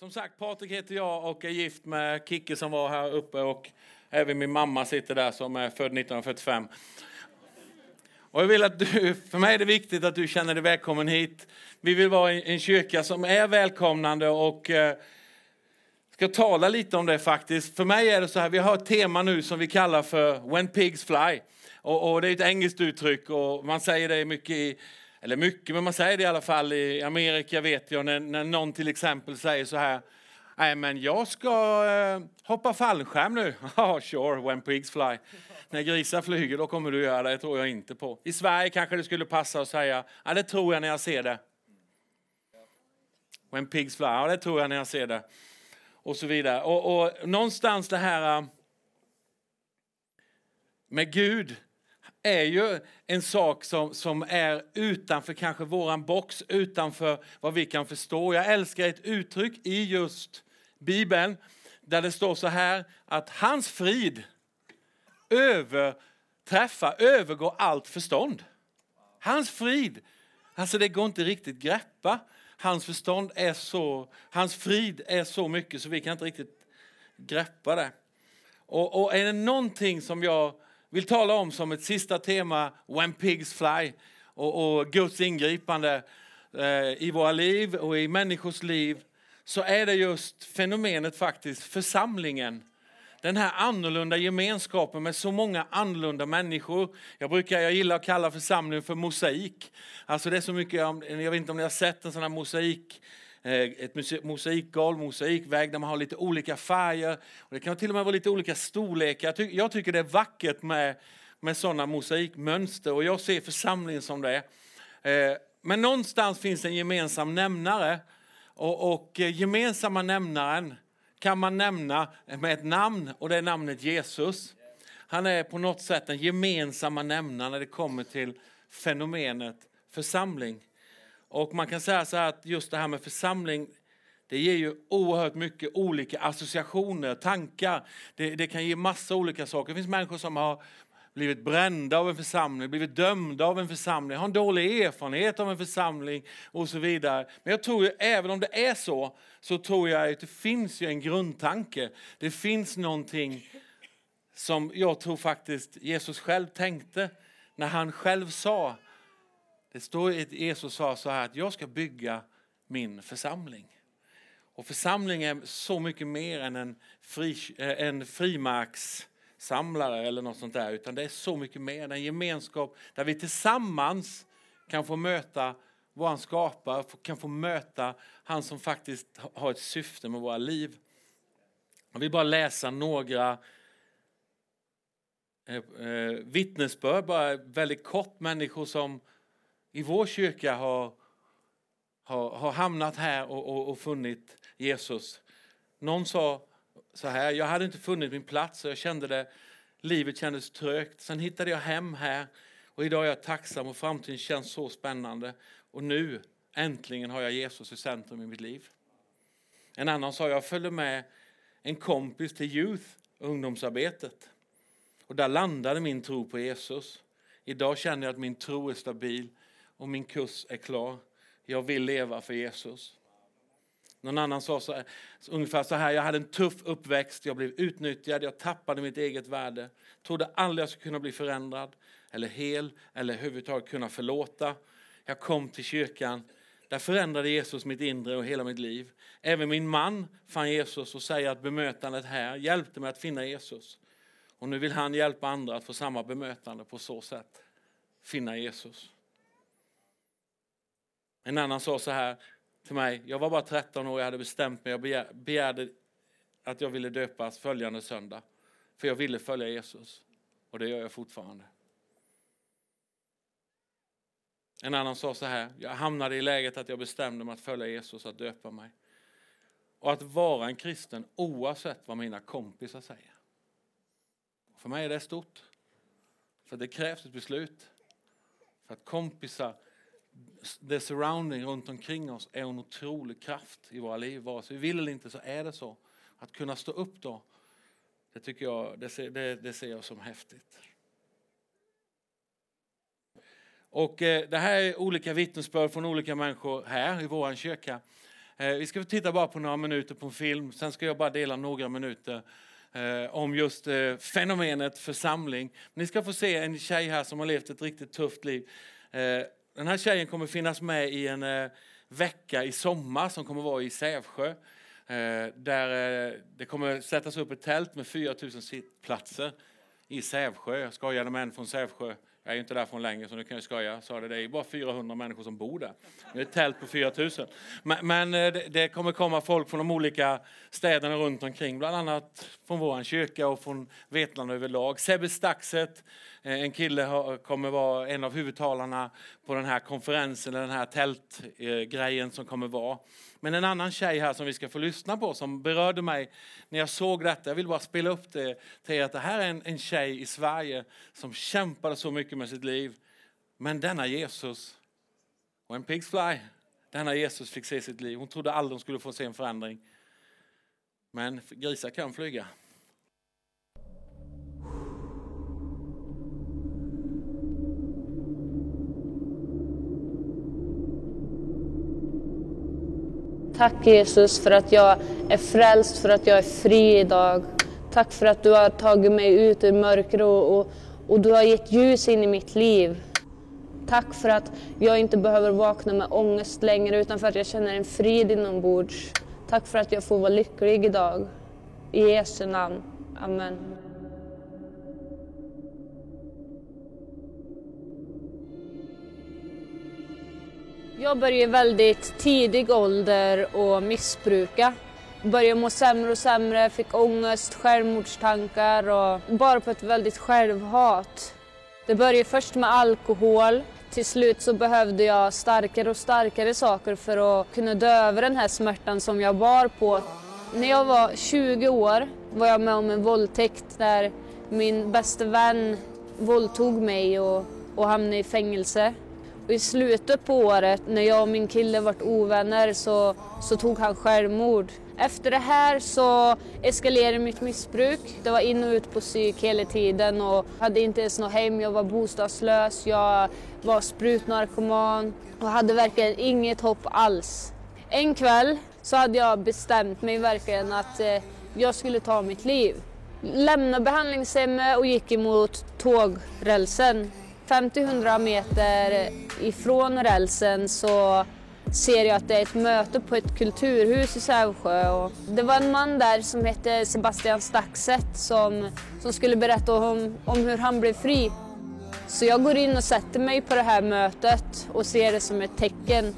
Som sagt, Patrik heter jag och är gift med Kicke som var här uppe och även min mamma sitter där som är född 1945. Och jag vill att du, för mig är det viktigt att du känner dig välkommen hit. Vi vill vara en kyrka som är välkomnande och eh, ska tala lite om det faktiskt. För mig är det så här, vi har ett tema nu som vi kallar för When Pigs Fly. Och, och det är ett engelskt uttryck och man säger det mycket i eller mycket, men man säger det i alla fall i Amerika vet jag, när, när någon till exempel säger så här, nej men jag ska eh, hoppa fallskärm nu. Ja, sure, when pigs fly. När grisar flyger, då kommer du göra det, det tror jag inte på. I Sverige kanske det skulle passa att säga, ja det tror jag när jag ser det. When pigs fly, ja det tror jag när jag ser det. Och så vidare. Och, och någonstans det här eh, med Gud, är ju en sak som, som är utanför kanske våran box, utanför vad vi kan förstå. Jag älskar ett uttryck i just Bibeln där det står så här att hans frid överträffar, övergår allt förstånd. Hans frid, alltså det går inte riktigt greppa. Hans förstånd är så, hans frid är så mycket så vi kan inte riktigt greppa det. Och, och är det någonting som jag vill tala om som ett sista tema, When Pigs Fly, och, och Guds ingripande eh, i våra liv och i människors liv, så är det just fenomenet faktiskt församlingen. Den här annorlunda gemenskapen med så många annorlunda människor. Jag brukar, jag gillar att kalla församlingen för mosaik. Alltså det är så mycket, jag vet inte om ni har sett en sån här mosaik Eh, ett mosaikgolv, mosaikvägg där man har lite olika färger. Och det kan till och med vara lite olika storlekar. Jag, ty jag tycker det är vackert med, med sådana mosaikmönster och jag ser församlingen som det är. Eh, men någonstans finns en gemensam nämnare. Och, och eh, gemensamma nämnaren kan man nämna med ett namn och det är namnet Jesus. Han är på något sätt den gemensamma nämnaren när det kommer till fenomenet församling. Och man kan säga så här att just det här med församling, det ger ju oerhört mycket olika associationer, tankar. Det, det, kan ge massa olika saker. Det finns människor som har blivit brända av en församling, blivit dömda av en församling, har en dålig erfarenhet av en församling och så vidare. Men jag tror ju, även om det är så, så tror jag att det finns ju en grundtanke. Det finns någonting som jag tror faktiskt Jesus själv tänkte när han själv sa det står att Jesus sa så här att jag ska bygga min församling. Och församling är så mycket mer än en, fri, eh, en frimarkssamlare eller något sånt där. Utan det är så mycket mer, en gemenskap där vi tillsammans kan få möta vår skapare, kan få möta han som faktiskt har ett syfte med våra liv. Jag vill bara läsa några eh, eh vittnesbörd, bara väldigt kort, människor som i vår kyrka har, har, har hamnat här och, och, och funnit Jesus. Någon sa så här, jag hade inte funnit min plats och jag kände det, livet kändes trögt. Sen hittade jag hem här och idag är jag tacksam och framtiden känns så spännande. Och nu äntligen har jag Jesus i centrum i mitt liv. En annan sa, jag följde med en kompis till Youth, ungdomsarbetet. Och där landade min tro på Jesus. Idag känner jag att min tro är stabil och min kurs är klar. Jag vill leva för Jesus. Någon annan sa så här, ungefär så här, jag hade en tuff uppväxt, jag blev utnyttjad, jag tappade mitt eget värde. Trodde aldrig jag skulle kunna bli förändrad, eller hel, eller överhuvudtaget kunna förlåta. Jag kom till kyrkan, där förändrade Jesus mitt inre och hela mitt liv. Även min man fann Jesus och säger att bemötandet här hjälpte mig att finna Jesus. Och nu vill han hjälpa andra att få samma bemötande på så sätt. Finna Jesus. En annan sa så här till mig, jag var bara 13 år, jag hade bestämt mig, jag begärde att jag ville döpas följande söndag. För jag ville följa Jesus. Och det gör jag fortfarande. En annan sa så här, jag hamnade i läget att jag bestämde mig att följa Jesus, att döpa mig. Och att vara en kristen oavsett vad mina kompisar säger. För mig är det stort. För det krävs ett beslut. För att kompisar the surrounding runt omkring oss är en otrolig kraft i våra liv. Vare sig vi vill eller inte så är det så. Att kunna stå upp då, det tycker jag, det ser, det, det ser jag som häftigt. Och eh, det här är olika vittnesbörd från olika människor här i vår kyrka. Eh, vi ska titta bara på några minuter på en film, sen ska jag bara dela några minuter eh, om just eh, fenomenet församling. Ni ska få se en tjej här som har levt ett riktigt tufft liv. Eh, den här tjejen kommer finnas med i en eh, vecka i sommar som kommer vara i Sävsjö. Eh, där eh, det kommer sättas upp ett tält med 4 000 sittplatser i Sävsjö. Jag skojade med en från Sävsjö jag är ju inte därifrån längre så nu kan jag skoja. Sa det, det är bara 400 människor som bor där. Det är ett tält på 4 000. Men, men eh, det, det, kommer komma folk från de olika städerna runt omkring. Bland annat från vår kyrka och från Vetlanda överlag. Sebbe Staxet, Eh, en kille, kommer vara en av huvudtalarna på den här konferensen, den här tältgrejen som kommer vara. Men en annan tjej här som vi ska få lyssna på som berörde mig när jag såg detta. Jag vill bara spela upp det till er att det här är en, en tjej i Sverige som kämpade så mycket med sitt liv. Men denna Jesus, when pigs fly, denna Jesus fick se sitt liv. Hon trodde aldrig hon skulle få se en förändring. Men grisar kan flyga. Tack Jesus för att jag är frälst, för att jag är fri idag. Tack för att du har tagit mig ut ur mörker och, och, och du har gett ljus in i mitt liv. Tack för att jag inte behöver vakna med ångest längre utan för att jag känner en frid inombords. Tack för att jag får vara lycklig idag. I Jesu namn. Amen. Jag började i väldigt tidig ålder att missbruka. Började må sämre och sämre, fick ångest, självmordstankar och bara på ett väldigt självhat. Det började först med alkohol. Till slut så behövde jag starkare och starkare saker för att kunna döva den här smärtan som jag bar på. När jag var 20 år var jag med om en våldtäkt där min bästa vän våldtog mig och, och hamnade i fängelse. Och I slutet på året när jag och min kille vart ovänner så, så tog han självmord. Efter det här så eskalerade mitt missbruk. Det var in och ut på psyk hela tiden och hade inte ens något hem. Jag var bostadslös, jag var sprutnarkoman och hade verkligen inget hopp alls. En kväll så hade jag bestämt mig verkligen att eh, jag skulle ta mitt liv. Lämnade behandlingshemmet och gick emot tågrälsen. 50-100 meter ifrån rälsen så ser jag att det är ett möte på ett kulturhus i Sävsjö. Och det var en man där som hette Sebastian Staxet som, som skulle berätta om, om hur han blev fri. Så jag går in och sätter mig på det här mötet och ser det som ett tecken.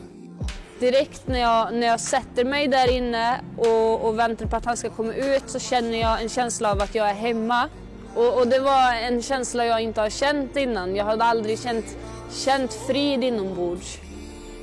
Direkt när jag, när jag sätter mig där inne och, och väntar på att han ska komma ut så känner jag en känsla av att jag är hemma. Och, och, det var en känsla jag inte har känt innan. Jag hade aldrig känt, känt frid inombords.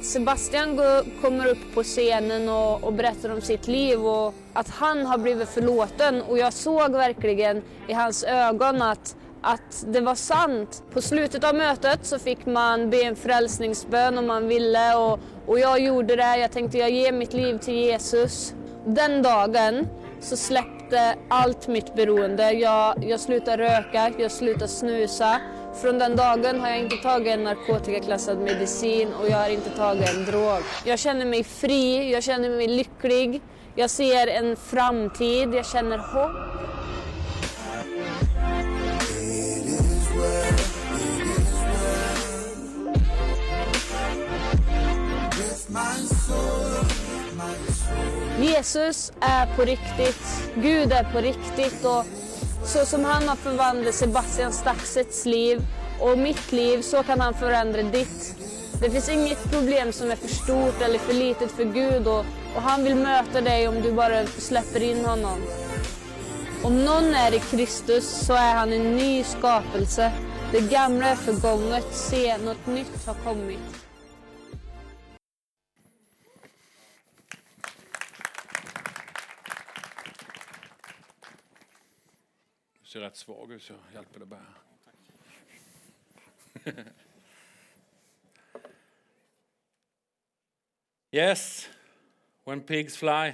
Sebastian går, kommer upp på scenen och, och, berättar om sitt liv och att han har blivit förlåten. Och jag såg verkligen i hans ögon att, att det var sant. På slutet av mötet så fick man be en frälsningsbön om man ville och, och jag gjorde det. Jag tänkte jag ger mitt liv till Jesus. Den dagen så släppte Eh, allt mitt beroende. Jag, jag slutade röka, jag slutade snusa. Från den dagen har jag inte tagit en narkotikaklassad medicin och jag har inte tagit en drog. Jag känner mig fri, jag känner mig lycklig, jag ser en framtid, jag känner hopp. Jesus är på riktigt, Gud är på riktigt och så som han har förvandlat Sebastian Staxets liv och mitt liv, så kan han förändra ditt. Det finns inget problem som är för stort eller för litet för Gud och, och han vill möta dig om du bara släpper in honom. Om någon är i Kristus så är han en ny skapelse. Det gamla är förgånget, se, något nytt har kommit. Ser rätt svag ut så jag hjälper dig bära. yes, when pigs fly.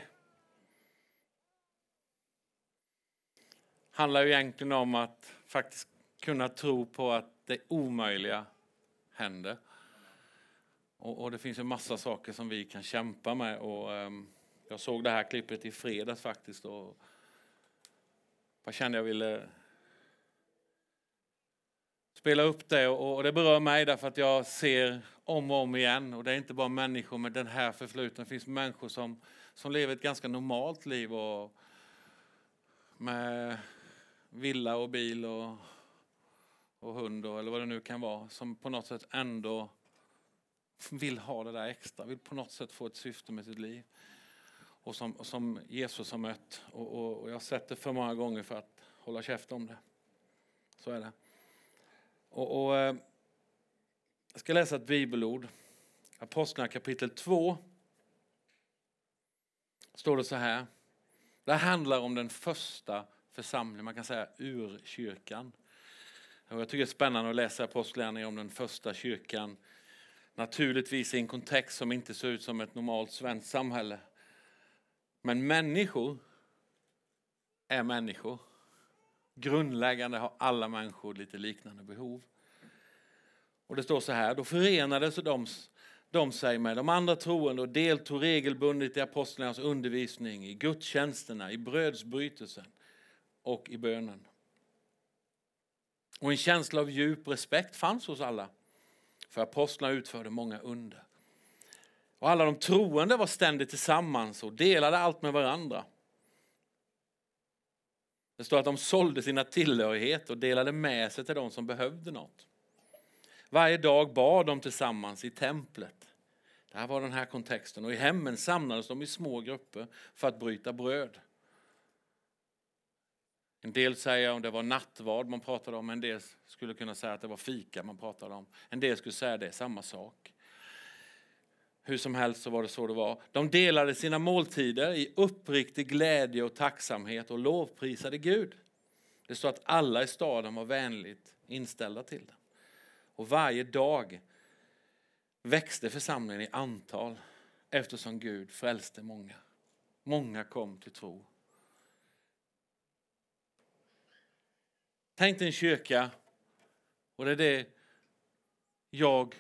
handlar ju egentligen om att faktiskt kunna tro på att det omöjliga händer. Och, och det finns en massa saker som vi kan kämpa med och um, Jag såg det här klippet i fredags faktiskt. Och jag kände jag ville spela upp det och det berör mig därför att jag ser om och om igen och det är inte bara människor med den här förflutna. Det finns människor som, som lever ett ganska normalt liv och med villa och bil och, och hund och, eller vad det nu kan vara som på något sätt ändå vill ha det där extra, vill på något sätt få ett syfte med sitt liv. Och som, som Jesus har mött. Och, och, och jag har sett det för många gånger för att hålla käft om det. Så är det. Och, och eh, jag ska läsa ett bibelord. Apostlarna kapitel 2. Står det så här. Det handlar om den första församlingen, man kan säga urkyrkan. Och jag tycker det är spännande att läsa Apostlagärningarna om den första kyrkan. Naturligtvis i en kontext som inte ser ut som ett normalt svenskt samhälle. Men människor är människor. Grundläggande har alla människor lite liknande behov. Och det står så här, då förenades de, de sig med de andra troende och deltog regelbundet i apostlarnas undervisning, i gudstjänsterna, i brödsbrytelsen och i bönen. Och en känsla av djup respekt fanns hos alla, för apostlarna utförde många under. Och alla de troende var ständigt tillsammans och delade allt med varandra. Det står att de sålde sina tillhörigheter och delade med sig till de som behövde något. Varje dag bad de tillsammans i templet. Det här var den här kontexten. Och i hemmen samlades de i små grupper för att bryta bröd. En del säger att det var nattvard man pratade om, en del skulle kunna säga att det var fika man pratade om. En del skulle säga att det är samma sak. Hur som helst så var det så det var. De delade sina måltider i uppriktig glädje och tacksamhet och lovprisade Gud. Det står att alla i staden var vänligt inställda till dem. Och varje dag växte församlingen i antal eftersom Gud frälste många. Många kom till tro. Tänk dig en kyrka, och det är det jag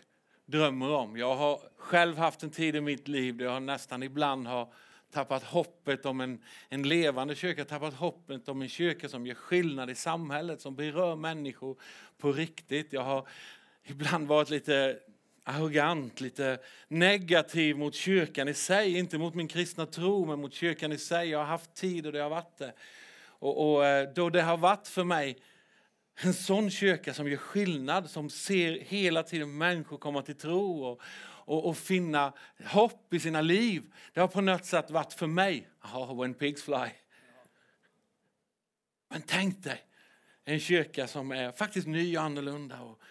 drömmer om. Jag har själv haft en tid i mitt liv där jag nästan ibland har tappat hoppet om en, en levande kyrka, tappat hoppet om en kyrka som gör skillnad i samhället, som berör människor på riktigt. Jag har ibland varit lite arrogant, lite negativ mot kyrkan i sig. Inte mot min kristna tro, men mot kyrkan i sig. Jag har haft tid och det har varit det. Och, och eh, då det har varit för mig en sån kyrka som gör skillnad, som ser hela tiden människor komma till tro och, och, och finna hopp i sina liv. Det har på något sätt varit för mig, oh, when pigs fly. Men tänk dig en kyrka som är faktiskt ny och annorlunda. Och,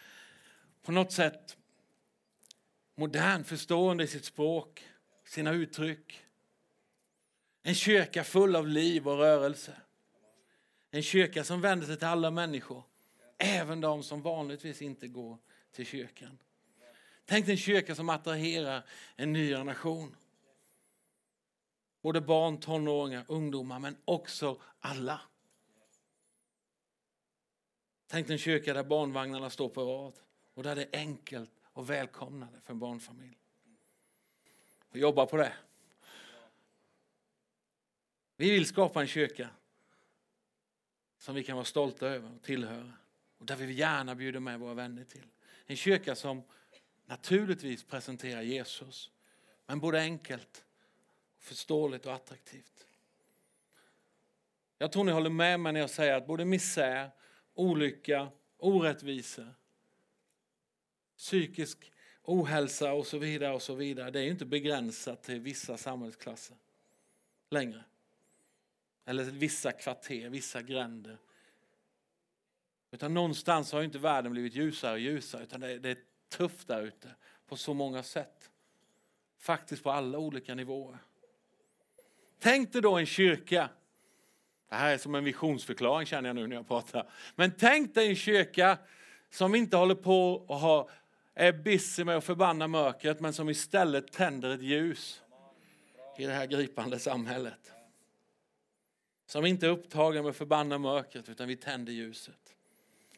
på något sätt modern, förstående i sitt språk, sina uttryck. En kyrka full av liv och rörelse. En kyrka som vänder sig till alla människor, även de som vanligtvis inte går till kyrkan. Tänk en kyrka som attraherar en ny generation. Både barn, tonåringar, ungdomar, men också alla. Tänk en kyrka där barnvagnarna står på rad. Och där det är enkelt och välkomnande för en barnfamilj. Vi jobbar på det. Vi vill skapa en kyrka som vi kan vara stolta över och tillhöra. Och där vi gärna bjuder med våra vänner till. En kyrka som naturligtvis presenterar Jesus. Men både enkelt, förståeligt och attraktivt. Jag tror ni håller med mig när jag säger att både misär, olycka, orättvisor psykisk ohälsa och så vidare och så vidare. Det är ju inte begränsat till vissa samhällsklasser längre. Eller vissa kvarter, vissa gränder. Utan någonstans har inte världen blivit ljusare och ljusare utan det är, det är tufft där ute på så många sätt. Faktiskt på alla olika nivåer. Tänk dig då en kyrka. Det här är som en visionsförklaring känner jag nu när jag pratar. Men tänk dig en kyrka som inte håller på och har är busy med att förbanna mörkret men som istället tänder ett ljus i det här gripande samhället. Som inte är upptagen med att förbanna mörkret utan vi tänder ljuset.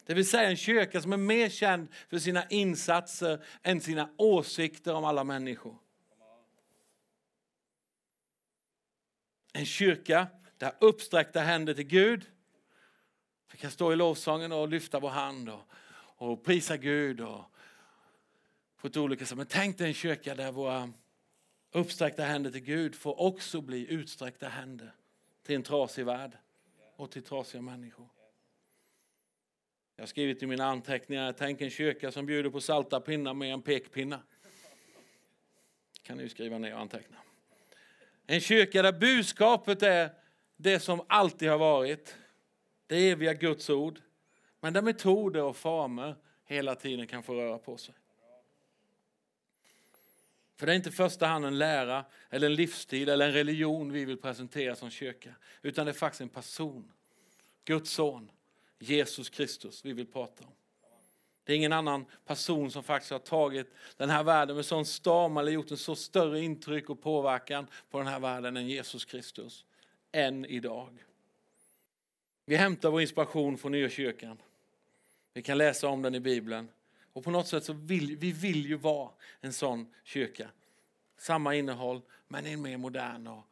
Det vill säga en kyrka som är mer känd för sina insatser än sina åsikter om alla människor. En kyrka där uppsträckta händer till Gud. Vi kan stå i lovsången och lyfta vår hand och, och prisa Gud och, på ett olika sätt. Men tänk dig en kyrka där våra uppsträckta händer till Gud får också bli utsträckta händer till en trasig värld och till trasiga människor. Jag har skrivit i mina anteckningar, tänk en kyrka som bjuder på salta pinnar med en pekpinna. kan ni skriva ner och anteckna. En kyrka där budskapet är det som alltid har varit, det eviga Guds ord, men där metoder och former hela tiden kan få röra på sig. För det är inte i första hand en lära, eller en livsstil eller en religion vi vill presentera som kyrka. Utan det är faktiskt en person. Guds son, Jesus Kristus, vi vill prata om. Det är ingen annan person som faktiskt har tagit den här världen med sån storm eller gjort en så större intryck och påverkan på den här världen än Jesus Kristus. Än idag. Vi hämtar vår inspiration från nya kyrkan. Vi kan läsa om den i Bibeln. Och på något sätt så vill vi vill ju vara en sån kyrka. Samma innehåll, men i en mer modern och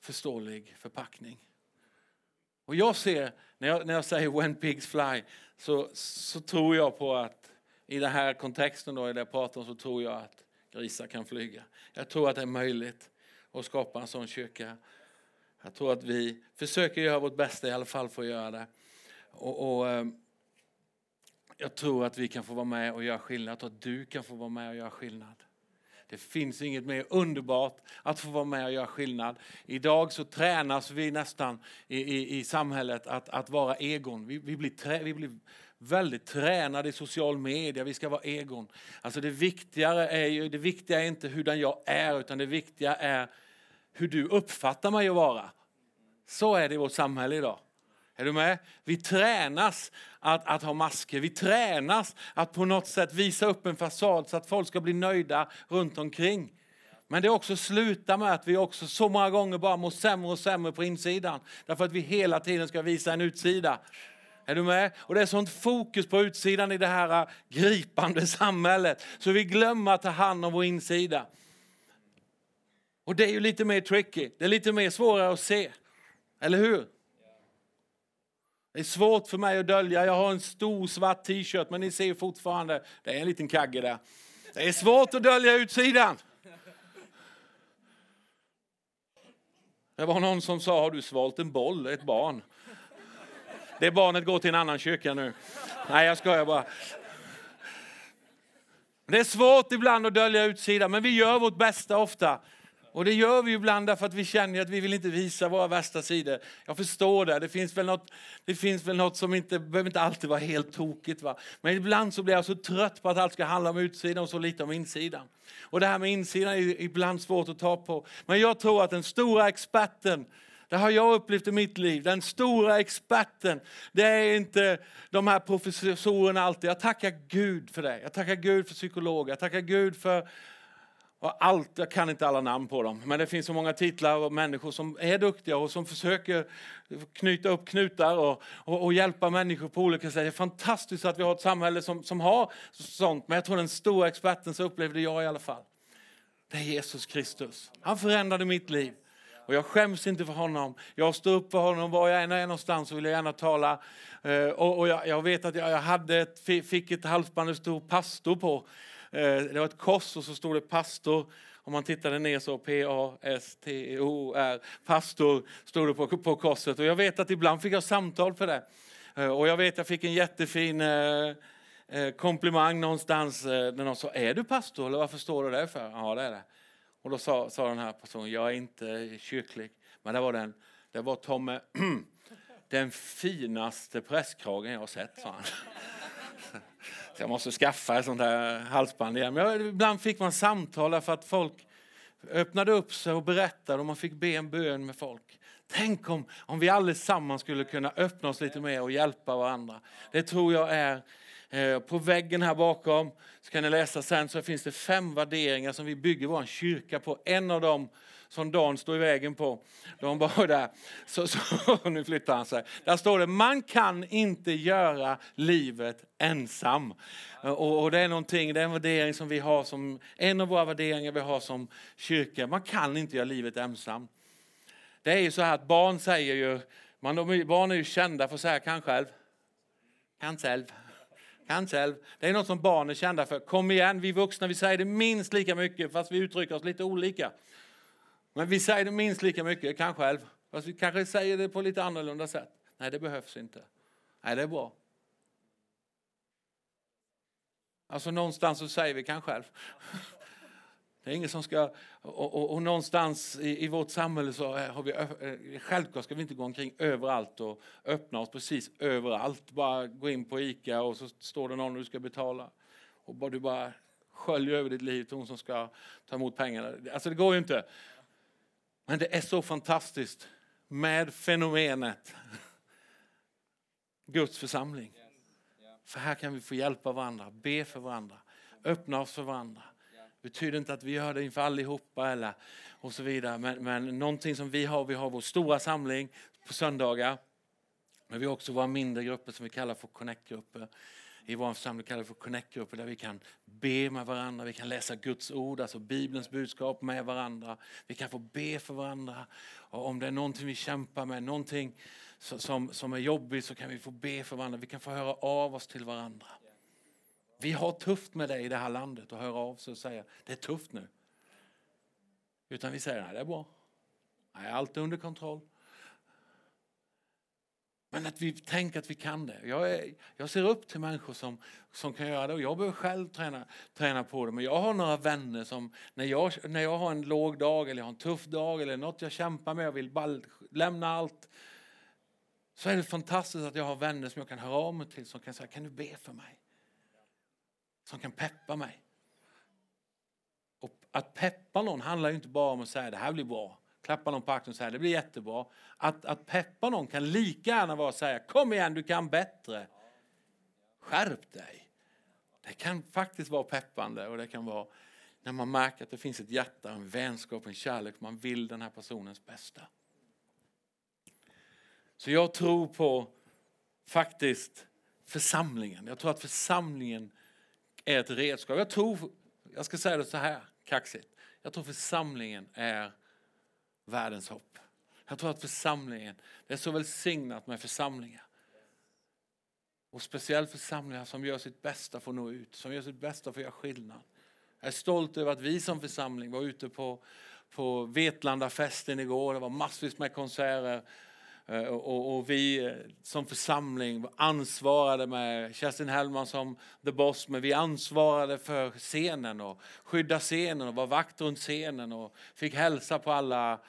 förståelig förpackning. Och jag ser, när jag, när jag säger When Pigs Fly, så, så tror jag på att i den här kontexten då, i det jag pratar om, så tror jag att grisar kan flyga. Jag tror att det är möjligt att skapa en sån kyrka. Jag tror att vi försöker göra vårt bästa i alla fall för att göra det. Och, och ehm, jag tror att vi kan få vara med och göra skillnad. Jag tror att du kan få vara med och göra skillnad. Det finns inget mer underbart att få vara med och göra skillnad. Idag så tränas vi nästan i, i, i samhället att, att vara egon. Vi, vi, blir trä, vi blir väldigt tränade i social media, vi ska vara egon. Alltså det, viktigare är ju, det viktiga är inte hurdan jag är, utan det viktiga är hur du uppfattar mig att vara. Så är det i vårt samhälle idag. Är du med? Vi tränas att, att ha masker. Vi tränas att på något sätt visa upp en fasad så att folk ska bli nöjda runt omkring. Men det är också sluta med att vi också så många gånger bara mår sämre och sämre på insidan. Därför att vi hela tiden ska visa en utsida. Är du med? Och det är sånt fokus på utsidan i det här gripande samhället. Så vi glömmer att ta hand om vår insida. Och det är ju lite mer tricky. Det är lite mer svårare att se. Eller hur? Det är svårt för mig att dölja. Jag har en stor svart t-shirt, men ni ser fortfarande, det är en liten kagge där. Det är svårt att dölja utsidan. Det var någon som sa, har du svalt en boll, ett barn? Det barnet går till en annan kyrka nu. Nej, jag skojar bara. Det är svårt ibland att dölja utsidan, men vi gör vårt bästa ofta. Och det gör vi ibland därför att vi känner att vi vill inte visa våra värsta sidor. Jag förstår det. Det finns väl något, det finns väl något som inte behöver inte alltid vara helt tokigt. Va? Men ibland så blir jag så trött på att allt ska handla om utsidan och så lite om insidan. Och det här med insidan är ibland svårt att ta på. Men jag tror att den stora experten det har jag upplevt i mitt liv. Den stora experten, det är inte de här professorerna alltid. Jag tackar Gud för det. Jag tackar Gud för psykologer. Jag tackar Gud för och allt, jag kan inte alla namn på dem, men det finns så många titlar och människor som är duktiga och som försöker knyta upp knutar och, och, och, hjälpa människor på olika sätt. Det är fantastiskt att vi har ett samhälle som, som har sånt, men jag tror den stora experten, så upplevde jag i alla fall, det är Jesus Kristus. Han förändrade mitt liv. Och jag skäms inte för honom. Jag står upp för honom var jag än är någonstans så vill jag gärna tala. Eh, och, och jag, jag, vet att jag, jag hade ett, fick ett halsband det stod pastor på. Eh, det var ett kors och så stod det pastor. Om man tittade ner så P-A-S-T-O-R, pastor stod det på, på korset. Och jag vet att ibland fick jag samtal för det. Eh, och jag vet att jag fick en jättefin eh, komplimang någonstans när någon sa, är du pastor eller varför står du där för? Ja det är det. Och då sa, sa den här personen, jag är inte kyrklig. Men det var den, det var Tommy, den finaste prästkragen jag har sett, sa han. Jag måste skaffa ett sånt här halsband igen. Men ibland fick man samtal för att folk öppnade upp sig och berättade och man fick be en bön med folk. Tänk om, om vi allesammans skulle kunna öppna oss lite mer och hjälpa varandra. Det tror jag är eh, på väggen här bakom, så kan ni läsa sen, så finns det fem värderingar som vi bygger vår kyrka på. En av dem som Dan står i vägen på. De bara där. Så, så, nu flyttar han sig. Där står det, man kan inte göra livet ensam. Och, och, det är någonting, det är en värdering som vi har som, en av våra värderingar vi har som kyrka. Man kan inte göra livet ensam. Det är ju så här att barn säger ju, man, de, barn är ju kända för att säga kan själv. Kan själv. Kan själv. Det är något som barn är kända för. Kom igen, vi vuxna vi säger det minst lika mycket fast vi uttrycker oss lite olika. Men vi säger det minst lika mycket, kanske själv. Fast vi kanske säger det på lite annorlunda sätt. Nej, det behövs inte. Nej, det är bra. Alltså någonstans så säger vi kanske själv. Det är ingen som ska, och, och, och någonstans i, i, vårt samhälle så har vi, eh, självklart ska vi inte gå omkring överallt och öppna oss precis överallt. Bara gå in på ICA och så står det någon du ska betala. Och bara, du bara sköljer över ditt liv till hon som ska ta emot pengarna. Alltså det går ju inte. Men det är så fantastiskt med fenomenet Guds församling. För här kan vi få hjälpa varandra, be för varandra, öppna oss för varandra. Det betyder inte att vi gör det inför allihopa eller och så vidare. Men, men någonting som vi har, vi har vår stora samling på söndagar. Men vi har också våra mindre grupper som vi kallar för connect-grupper. I vår församling kallar för connect-grupper där vi kan be med varandra, vi kan läsa Guds ord, alltså Bibelns budskap med varandra. Vi kan få be för varandra. Och om det är någonting vi kämpar med, någonting som, som är jobbigt så kan vi få be för varandra. Vi kan få höra av oss till varandra. Vi har tufft med det i det här landet och höra av sig och säga det är tufft nu. Utan vi säger nej det är bra. Nej, allt är under kontroll. Men att vi tänker att vi kan det. Jag, är, jag ser upp till människor som, som kan göra det och jag behöver själv träna, träna på det. Men jag har några vänner som när jag, när jag har en låg dag eller jag har en tuff dag eller något jag kämpar med och vill bara lämna allt. Så är det fantastiskt att jag har vänner som jag kan höra av mig till som kan säga kan du be för mig? som kan peppa mig. Och att peppa någon handlar inte bara om att säga det här blir bra. Klappa någon på axeln och säga det blir jättebra. Att, att peppa någon kan lika gärna vara att säga kom igen du kan bättre. Skärp dig. Det kan faktiskt vara peppande och det kan vara när man märker att det finns ett hjärta, en vänskap, en kärlek. Man vill den här personens bästa. Så jag tror på faktiskt församlingen. Jag tror att församlingen är ett redskap. Jag tror, jag ska säga det så här kaxigt. Jag tror församlingen är världens hopp. Jag tror att församlingen, det är så välsignat med församlingar. Och speciellt församlingar som gör sitt bästa för att nå ut, som gör sitt bästa för att göra skillnad. Jag är stolt över att vi som församling var ute på, på Vetlandafesten igår. Det var massvis med konserter. Eh, och, och, vi eh, som församling ansvarade med Kerstin Hellman som the boss, men vi ansvarade för scenen och skydda scenen och var vakt runt scenen och fick hälsa på alla.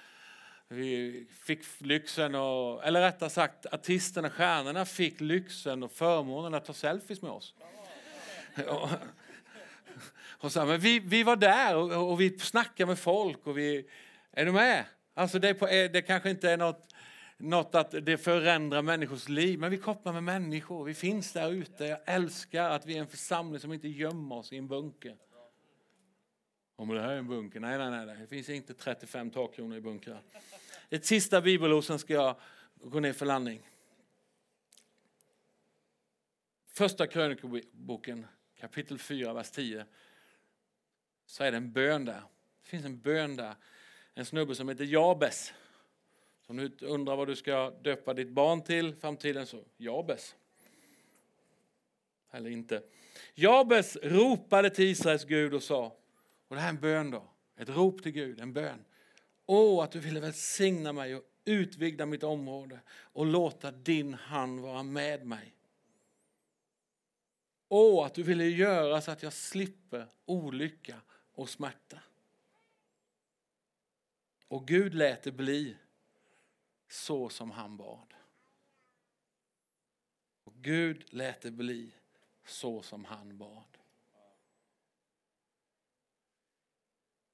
Vi fick lyxen, och, eller rättare sagt artisterna, stjärnorna fick lyxen och förmånen att ta selfies med oss. Och, och så, men vi, vi var där och, och vi snackade med folk. Och vi, är du med? Alltså det, på, det kanske inte är något något att det förändrar människors liv. Men vi kopplar med människor, vi finns där ute. Jag älskar att vi är en församling som inte gömmer oss i en bunker. Om det här är en bunker? Nej, nej, nej, det finns inte 35 takkronor i bunkrar. Ett sista bibelord, sen ska jag gå ner för landning. Första krönikoboken, kapitel 4, vers 10. Så är det en bön där. Det finns en bön där. En snubbe som heter Jabes. Så om du undrar vad du ska döpa ditt barn till framtiden så Jabes. Eller inte. Jabes ropade till Israels Gud och sa, och det här är en bön då, ett rop till Gud, en bön. Åh, att du ville välsigna mig och utvidga mitt område och låta din hand vara med mig. Åh, att du ville göra så att jag slipper olycka och smärta. Och Gud lät det bli så som han bad. Och Gud lät det bli så som han bad.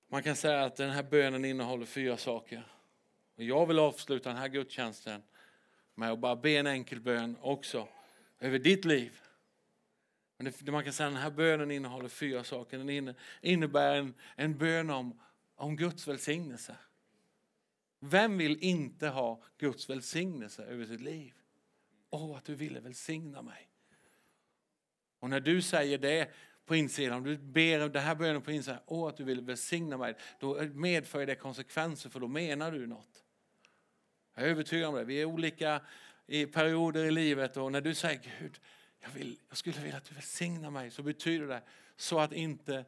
Man kan säga att den här bönen innehåller fyra saker. Och jag vill avsluta den här gudstjänsten med att bara be en enkel bön också över ditt liv. Men det, man kan säga att den här bönen innehåller fyra saker. Den innebär en, en bön om, om Guds välsignelse. Vem vill inte ha Guds välsignelse över sitt liv? Åh, oh, att du ville välsigna mig. Och när du säger det på insidan, om du ber det här bönen på insidan, åh att du vill välsigna mig, då medför det konsekvenser för då menar du något. Jag är övertygad om det. Vi är olika i perioder i livet och när du säger Gud, jag, vill, jag skulle vilja att du välsignar mig, så betyder det så att inte,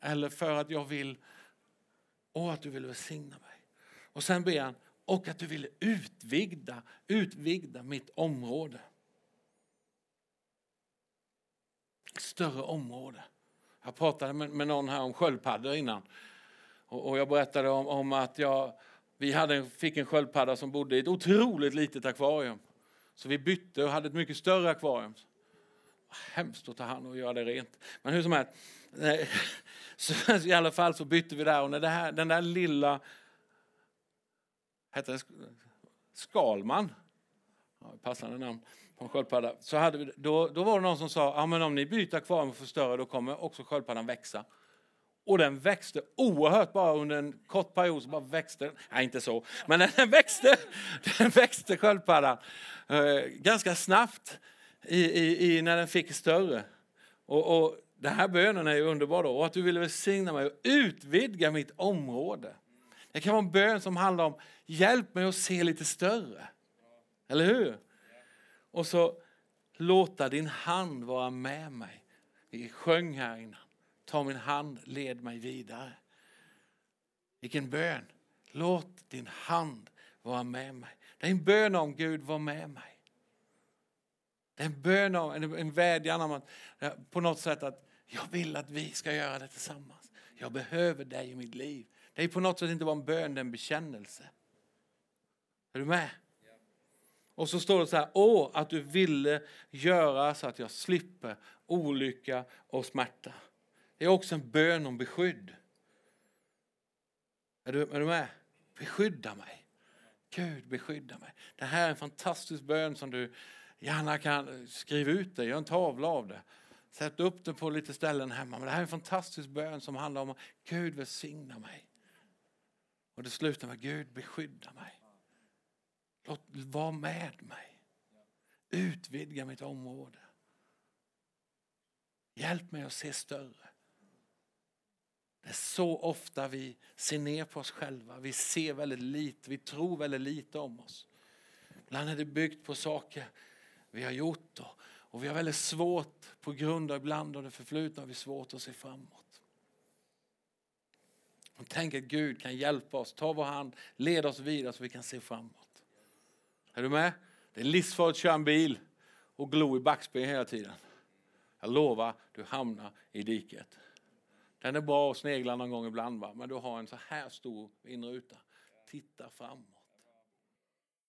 eller för att jag vill, och att du vill välsigna mig. Och sen ber han, och att du vill utvidga, utvidga mitt område. Ett Större område. Jag pratade med, med någon här om sköldpaddor innan. Och, och jag berättade om, om att jag, vi hade, fick en sköldpadda som bodde i ett otroligt litet akvarium. Så vi bytte och hade ett mycket större akvarium. Hemskt att ta hand och göra det rent. Men hur som helst, så i alla fall så bytte vi där och när det här, den där lilla, hette det Skalman, ja, passande namn på en sköldpadda, så hade vi, då, då var det någon som sa, ja men om ni byter akvarium och förstör då kommer också sköldpaddan växa. Och den växte oerhört bara under en kort period. Så bara växte den. Nej, inte så. Men den växte, den växte sköldpaddan eh, ganska snabbt i, i, i, när den fick större. Och, och den här bönen är ju underbar då. Och att du ville välsigna mig och utvidga mitt område. Det kan vara en bön som handlar om hjälp mig att se lite större. Eller hur? Och så låta din hand vara med mig. Vi sjöng här innan. Ta min hand, led mig vidare. Vilken bön. Låt din hand vara med mig. Det är en bön om Gud, var med mig. Det är en bön om, en vädjan om att eh, på något sätt att jag vill att vi ska göra det tillsammans. Jag behöver dig i mitt liv. Det är på något sätt inte bara en bön, det är en bekännelse. Är du med? Och så står det så här, åh att du ville göra så att jag slipper olycka och smärta. Det är också en bön om beskydd. Är du, är du med? Beskydda mig. Gud beskydda mig. Det här är en fantastisk bön som du gärna kan skriva ut det, gör en tavla av det. Sätt upp det på lite ställen hemma. Men det här är en fantastisk bön som handlar om Gud välsigna mig. Och det slutar med Gud beskydda mig. Låt vara med mig. Utvidga mitt område. Hjälp mig att se större. Det är så ofta vi ser ner på oss själva. Vi ser väldigt lite, vi tror väldigt lite om oss. Ibland är det byggt på saker vi har gjort och, och vi har väldigt svårt på grund av ibland av det förflutna har vi svårt att se framåt. Och tänk att Gud kan hjälpa oss, ta vår hand, leda oss vidare så vi kan se framåt. Är du med? Det är livsfarligt att köra en bil och glo i backspegeln hela tiden. Jag lovar, du hamnar i diket. Den är bra att snegla någon gång ibland, va? men du har en så här stor inruta. Titta framåt.